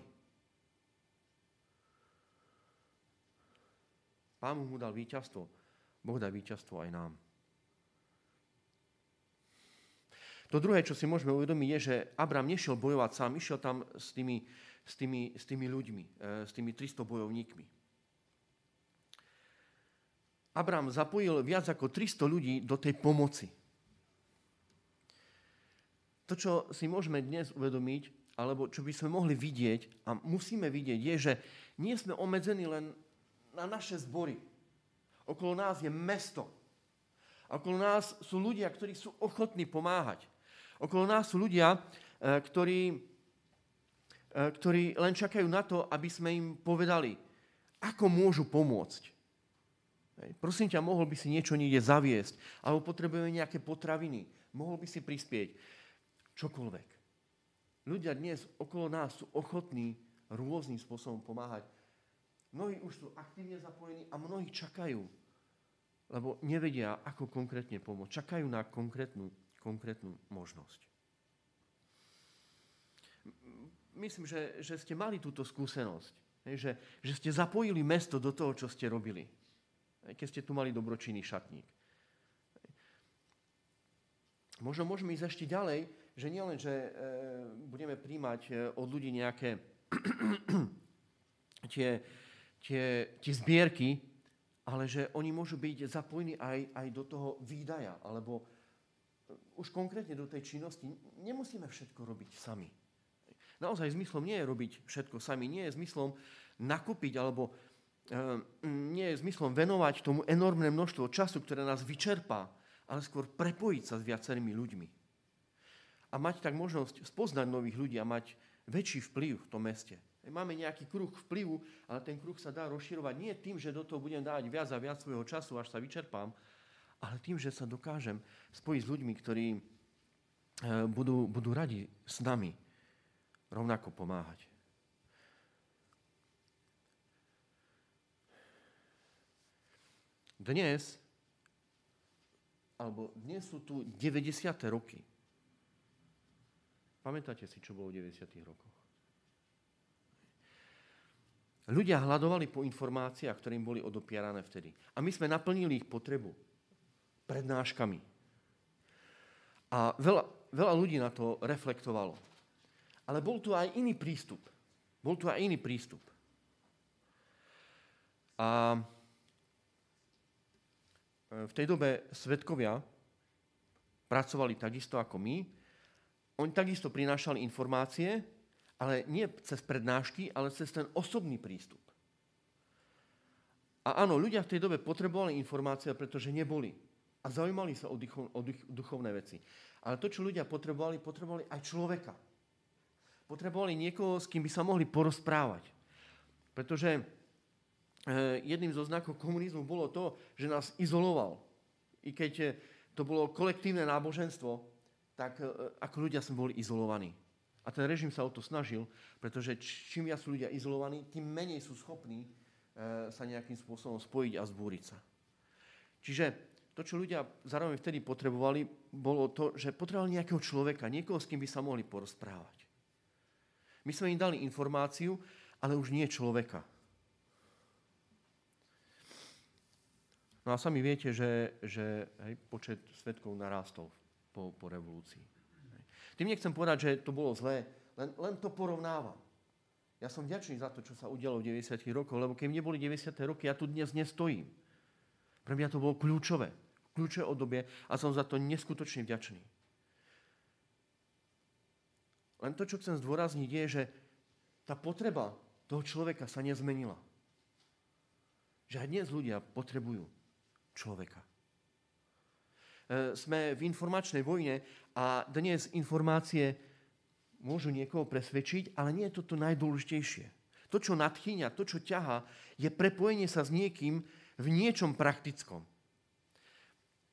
A: Pán mu dal víťazstvo. Boh dá víťazstvo aj nám. To druhé, čo si môžeme uvedomiť, je, že Abram nešiel bojovať sám, išiel tam s tými, s tými, s tými ľuďmi, s tými 300 bojovníkmi. Abraham zapojil viac ako 300 ľudí do tej pomoci. To, čo si môžeme dnes uvedomiť, alebo čo by sme mohli vidieť a musíme vidieť, je, že nie sme obmedzení len na naše zbory. Okolo nás je mesto. Okolo nás sú ľudia, ktorí sú ochotní pomáhať. Okolo nás sú ľudia, eh, ktorí, eh, ktorí len čakajú na to, aby sme im povedali, ako môžu pomôcť. Prosím ťa, mohol by si niečo niekde zaviesť, alebo potrebujeme nejaké potraviny, mohol by si prispieť. Čokoľvek. Ľudia dnes okolo nás sú ochotní rôznym spôsobom pomáhať. Mnohí už sú aktívne zapojení a mnohí čakajú, lebo nevedia, ako konkrétne pomôcť. Čakajú na konkrétnu, konkrétnu možnosť. Myslím, že, že ste mali túto skúsenosť, že, že ste zapojili mesto do toho, čo ste robili keď ste tu mali dobročinný šatník. Možno môžeme ísť ešte ďalej, že nielen, že e, budeme príjmať e, od ľudí nejaké tie, tie, tie zbierky, ale že oni môžu byť zapojení aj, aj do toho výdaja, alebo e, už konkrétne do tej činnosti. Nemusíme všetko robiť sami. Naozaj zmyslom nie je robiť všetko sami, nie je zmyslom nakúpiť alebo Ehm, nie je zmyslom venovať tomu enormné množstvo času, ktoré nás vyčerpá, ale skôr prepojiť sa s viacerými ľuďmi. A mať tak možnosť spoznať nových ľudí a mať väčší vplyv v tom meste. Máme nejaký kruh vplyvu, ale ten kruh sa dá rozširovať nie tým, že do toho budem dávať viac a viac svojho času, až sa vyčerpám, ale tým, že sa dokážem spojiť s ľuďmi, ktorí e, budú, budú radi s nami rovnako pomáhať. Dnes, alebo dnes sú tu 90. roky. Pamätáte si, čo bolo v 90. rokoch? Ľudia hľadovali po informáciách, ktoré im boli odopierané vtedy. A my sme naplnili ich potrebu prednáškami. A veľa, veľa ľudí na to reflektovalo. Ale bol tu aj iný prístup. Bol tu aj iný prístup. A v tej dobe svetkovia pracovali takisto ako my. Oni takisto prinášali informácie, ale nie cez prednášky, ale cez ten osobný prístup. A áno, ľudia v tej dobe potrebovali informácie, pretože neboli. A zaujímali sa o, ducho, o duchovné veci. Ale to, čo ľudia potrebovali, potrebovali aj človeka. Potrebovali niekoho, s kým by sa mohli porozprávať. Pretože Eh, jedným zo znakov komunizmu bolo to, že nás izoloval. I keď eh, to bolo kolektívne náboženstvo, tak eh, ako ľudia sme boli izolovaní. A ten režim sa o to snažil, pretože čím viac sú ľudia izolovaní, tým menej sú schopní sa nejakým spôsobom spojiť a zbúriť sa. Čiže to, čo ľudia zároveň vtedy potrebovali, bolo to, že potrebovali nejakého človeka, niekoho, s kým by sa mohli porozprávať. My sme im dali informáciu, ale už nie človeka. No a sami viete, že, že hej, počet svetkov narástol po, po revolúcii. Tým nechcem povedať, že to bolo zlé, len, len to porovnávam. Ja som vďačný za to, čo sa udialo v 90. rokoch, lebo keď neboli 90. roky, ja tu dnes nestojím. Pre mňa to bolo kľúčové. Kľúčové obdobie a som za to neskutočne vďačný. Len to, čo chcem zdôrazniť, je, že tá potreba toho človeka sa nezmenila. Že aj dnes ľudia potrebujú človeka. E, sme v informačnej vojne a dnes informácie môžu niekoho presvedčiť, ale nie je to to najdôležitejšie. To, čo nadchýňa, to, čo ťaha, je prepojenie sa s niekým v niečom praktickom.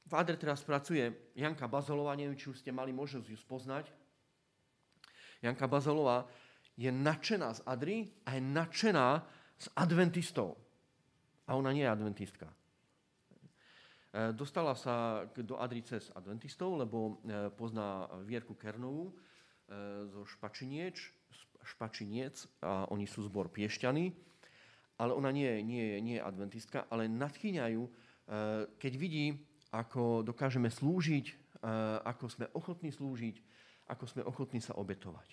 A: V Adre teraz pracuje Janka Bazalová, neviem, či už ste mali možnosť ju spoznať. Janka Bazalová je nadšená z Adry a je nadšená z adventistov. A ona nie je adventistka. E, dostala sa do Adri cez adventistov, lebo e, pozná Vierku Kernovú e, zo Špačinieč, Špačiniec a oni sú zbor Piešťany, ale ona nie, nie, nie je adventistka, ale nadchýňajú, keď vidí, ako dokážeme slúžiť, ako sme ochotní slúžiť, ako sme ochotní sa obetovať.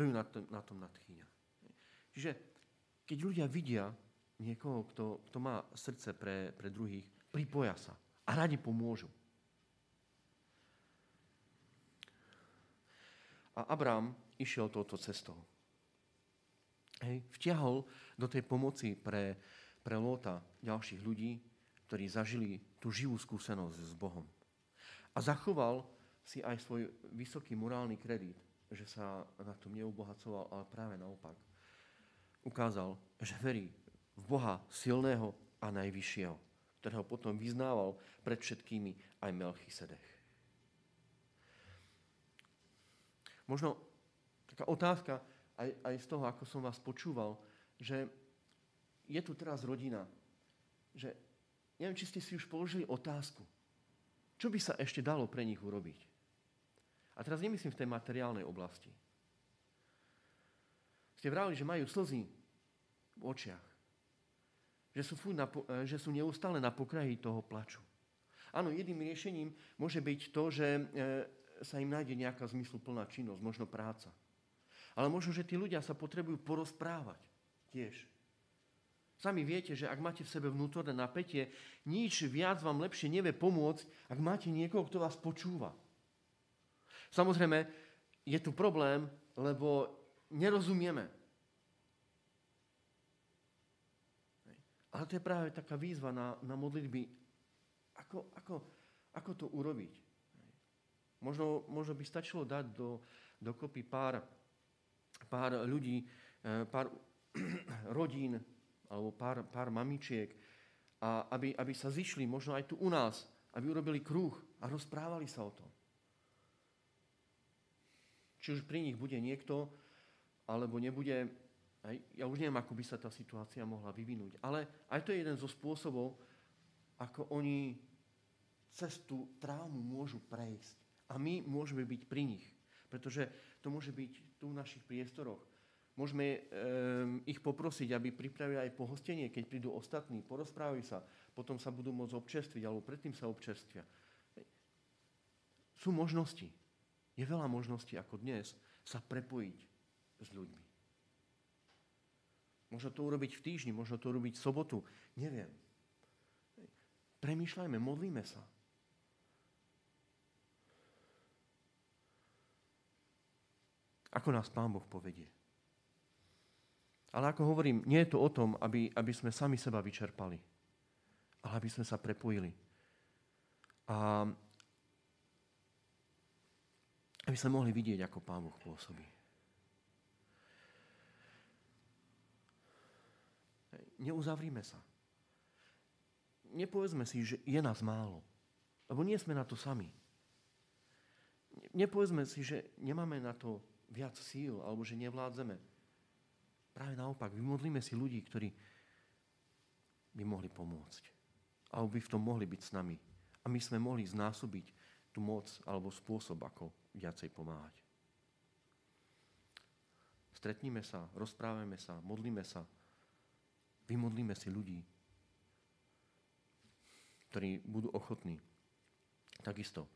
A: To ju na tom, na tom nadchýňa. Čiže keď ľudia vidia niekoho, kto, kto má srdce pre, pre druhých, pripoja sa a radi pomôžu. A Abrám išiel touto cestou. Hej, vtiahol do tej pomoci pre, pre Lóta ďalších ľudí, ktorí zažili tú živú skúsenosť s Bohom. A zachoval si aj svoj vysoký morálny kredit, že sa na tom neubohacoval, ale práve naopak. Ukázal, že verí v Boha silného a najvyššieho, ktorého potom vyznával pred všetkými aj Melchisedech. Možno taká otázka aj, aj z toho, ako som vás počúval, že je tu teraz rodina, že neviem, či ste si už položili otázku, čo by sa ešte dalo pre nich urobiť. A teraz nemyslím v tej materiálnej oblasti. Ste vravili, že majú slzy v očiach. Že sú, na, že sú neustále na pokraji toho plaču. Áno, jedným riešením môže byť to, že e, sa im nájde nejaká zmysluplná činnosť, možno práca. Ale možno, že tí ľudia sa potrebujú porozprávať tiež. Sami viete, že ak máte v sebe vnútorné napätie, nič viac vám lepšie nevie pomôcť, ak máte niekoho, kto vás počúva. Samozrejme, je tu problém, lebo nerozumieme. Ale to je práve taká výzva na, na modlitby, ako, ako, ako to urobiť. Možno, možno by stačilo dať do, dokopy pár, pár ľudí, eh, pár rodín, alebo pár, pár mamičiek, a aby, aby sa zišli, možno aj tu u nás, aby urobili kruh a rozprávali sa o tom. Či už pri nich bude niekto, alebo nebude, ja už neviem, ako by sa tá situácia mohla vyvinúť, ale aj to je jeden zo spôsobov, ako oni cez tú traumu môžu prejsť. A my môžeme byť pri nich. Pretože to môže byť tu v našich priestoroch. Môžeme um, ich poprosiť, aby pripravili aj pohostenie, keď prídu ostatní, porozprávajú sa, potom sa budú môcť občerstviť, alebo predtým sa občerstvia. Sú možnosti. Je veľa možností, ako dnes, sa prepojiť s ľuďmi. Možno to urobiť v týždni, možno to urobiť v sobotu. Neviem. Premýšľajme, modlíme sa. Ako nás Pán Boh povedie. Ale ako hovorím, nie je to o tom, aby, aby sme sami seba vyčerpali, ale aby sme sa prepojili. A aby sme mohli vidieť, ako Pán Boh pôsobí. Neuzavrime sa. Nepovedzme si, že je nás málo. Lebo nie sme na to sami. Nepovedzme si, že nemáme na to viac síl, alebo že nevládzeme. Práve naopak, vymodlíme si ľudí, ktorí by mohli pomôcť. Alebo by v tom mohli byť s nami. A my sme mohli znásobiť tú moc alebo spôsob, ako viacej pomáhať. Stretníme sa, rozprávame sa, modlíme sa, vymodlíme si ľudí, ktorí budú ochotní takisto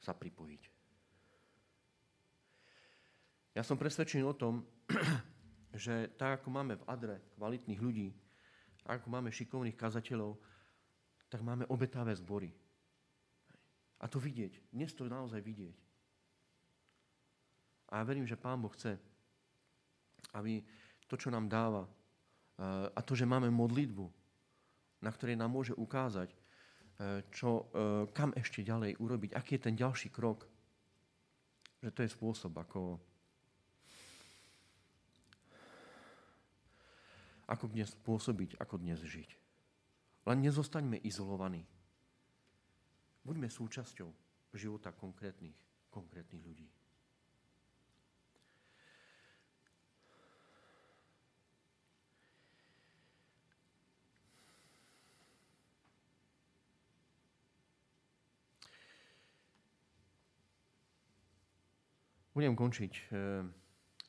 A: sa pripojiť. Ja som presvedčený o tom, že tak, ako máme v Adre kvalitných ľudí, ako máme šikovných kazateľov, tak máme obetavé zbory. A to vidieť. Dnes to naozaj vidieť. A ja verím, že Pán Boh chce, aby to, čo nám dáva, a to, že máme modlitbu, na ktorej nám môže ukázať, eh, čo, eh, kam ešte ďalej urobiť, aký je ten ďalší krok, že to je spôsob, ako, ako dnes pôsobiť, ako dnes žiť. Len nezostaňme izolovaní. Buďme súčasťou života konkrétnych, konkrétnych ľudí. Budem končiť e,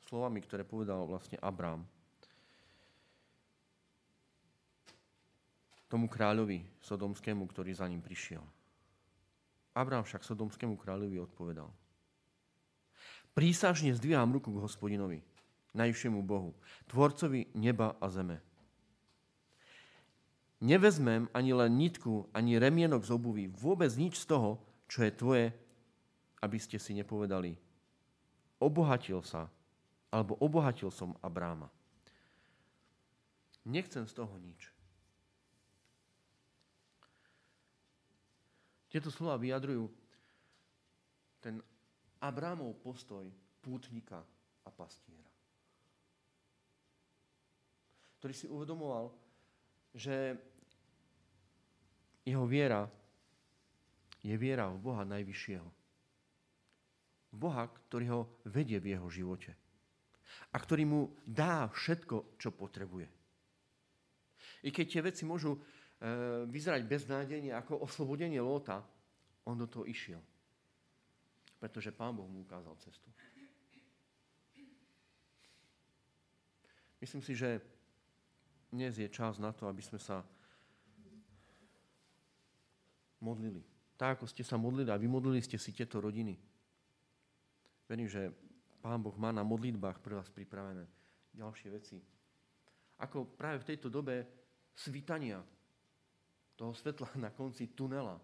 A: slovami, ktoré povedal vlastne Abrám tomu kráľovi sodomskému, ktorý za ním prišiel. Abraham však sodomskému kráľovi odpovedal. Prísažne zdvíham ruku k hospodinovi, najvyššiemu Bohu, tvorcovi neba a zeme. Nevezmem ani len nitku, ani remienok z obuvy, vôbec nič z toho, čo je tvoje, aby ste si nepovedali. Obohatil sa, alebo obohatil som Abráma. Nechcem z toho nič. Tieto slova vyjadrujú ten Abrámov postoj pútnika a pastiera. Ktorý si uvedomoval, že jeho viera je viera v Boha Najvyššieho. Boha, ktorý ho vedie v jeho živote. A ktorý mu dá všetko, čo potrebuje. I keď tie veci môžu e, vyzerať beznádejne ako oslobodenie Lóta, on do toho išiel. Pretože Pán Boh mu ukázal cestu. Myslím si, že dnes je čas na to, aby sme sa modlili. Tak, ako ste sa modlili a vymodlili ste si tieto rodiny. Verím, že Pán Boh má na modlitbách pre vás pripravené ďalšie veci. Ako práve v tejto dobe svitania toho svetla na konci tunela.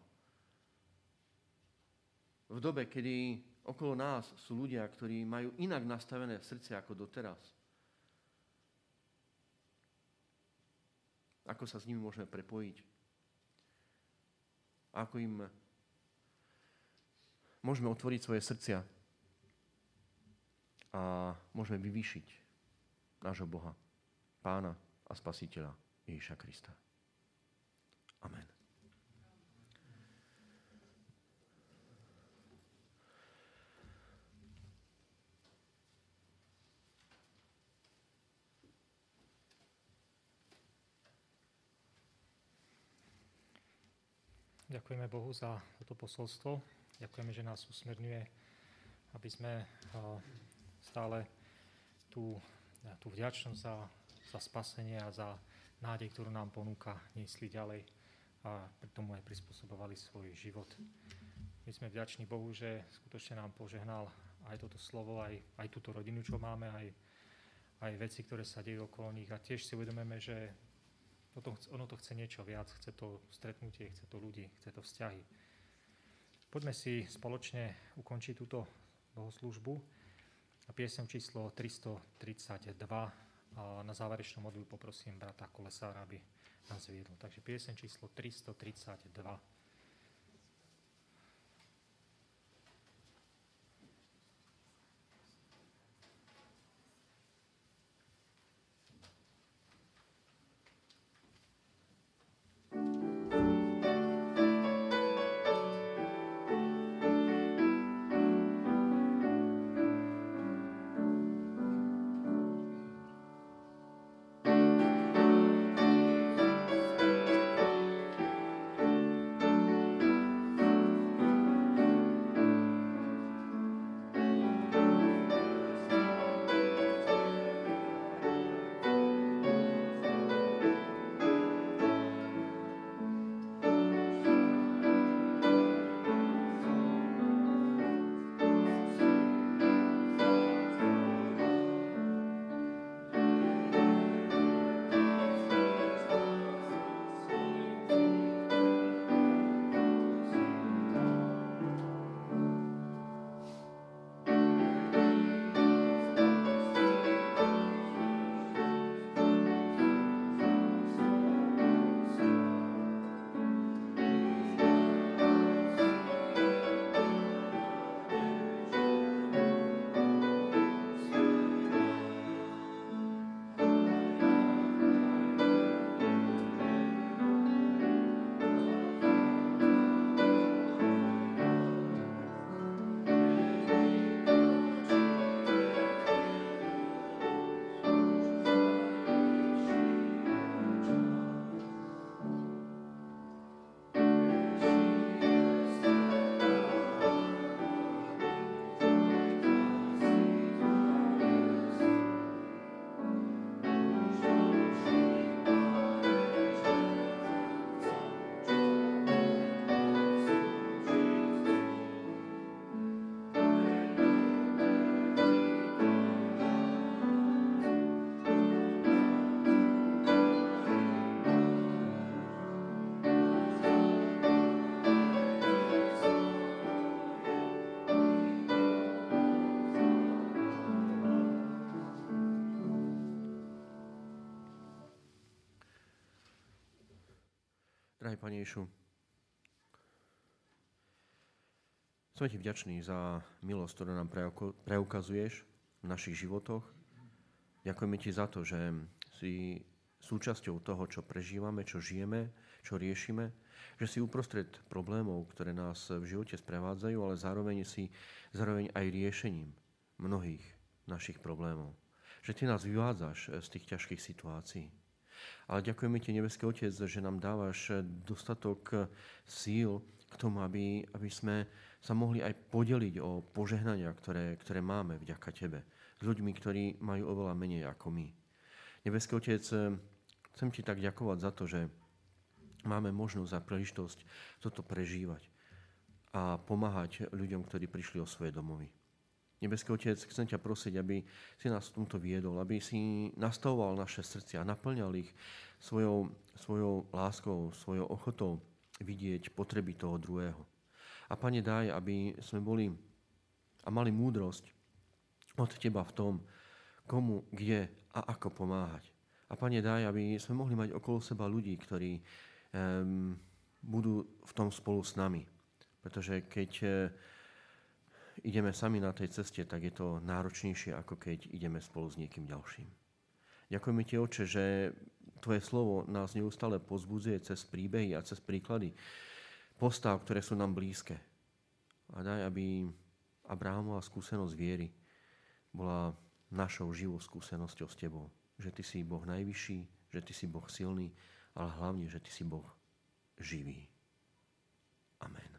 A: V dobe, kedy okolo nás sú ľudia, ktorí majú inak nastavené srdce ako doteraz. Ako sa s nimi môžeme prepojiť? Ako im môžeme otvoriť svoje srdcia a môžeme vyvýšiť nášho Boha, Pána a Spasiteľa Ježiša Krista. Amen.
B: Ďakujeme Bohu za toto posolstvo. Ďakujeme, že nás usmerňuje, aby sme stále tú, tú vďačnosť za, za spasenie a za nádej, ktorú nám ponúka, niesli ďalej a pri tomu aj prispôsobovali svoj život. My sme vďační Bohu, že skutočne nám požehnal aj toto slovo, aj, aj túto rodinu, čo máme, aj, aj veci, ktoré sa dejú okolo nich. A tiež si uvedomíme, že Potom ono to chce niečo viac, chce to stretnutie, chce to ľudí, chce to vzťahy. Poďme si spoločne ukončiť túto bohoslužbu. Piesem číslo 332 a na záverečnú modlu poprosím brata Kolesára, aby nás viedol. Takže piesem číslo 332.
A: Drahý Pane Ješu, sme Ti vďační za milosť, ktorú nám preukazuješ v našich životoch. Ďakujeme Ti za to, že si súčasťou toho, čo prežívame, čo žijeme, čo riešime, že si uprostred problémov, ktoré nás v živote sprevádzajú, ale zároveň si zároveň aj riešením mnohých našich problémov. Že Ty nás vyvádzaš z tých ťažkých situácií. Ale ďakujeme Ti, Nebeský Otec, že nám dávaš dostatok síl k tomu, aby, aby sme sa mohli aj podeliť o požehnania, ktoré, ktoré máme vďaka Tebe. S ľuďmi, ktorí majú oveľa menej ako my. Nebeský Otec, chcem Ti tak ďakovať za to, že máme možnosť a príležitosť toto prežívať a pomáhať ľuďom, ktorí prišli o svoje domovy. Nebeský Otec, chcem ťa prosiť, aby si nás v tomto viedol, aby si nastavoval naše srdcia, naplňal ich svojou, svojou láskou, svojou ochotou vidieť potreby toho druhého. A Pane, daj, aby sme boli a mali múdrosť od Teba v tom, komu, kde a ako pomáhať. A Pane, daj, aby sme mohli mať okolo seba ľudí, ktorí um, budú v tom spolu s nami. Pretože keď uh, ideme sami na tej ceste, tak je to náročnejšie, ako keď ideme spolu s niekým ďalším. Ďakujeme Ti, Oče, že Tvoje slovo nás neustále pozbudzuje cez príbehy a cez príklady postav, ktoré sú nám blízke. A daj, aby Abrahamova skúsenosť viery bola našou živou skúsenosťou s Tebou. Že Ty si Boh najvyšší, že Ty si Boh silný, ale hlavne, že Ty si Boh živý. Amen.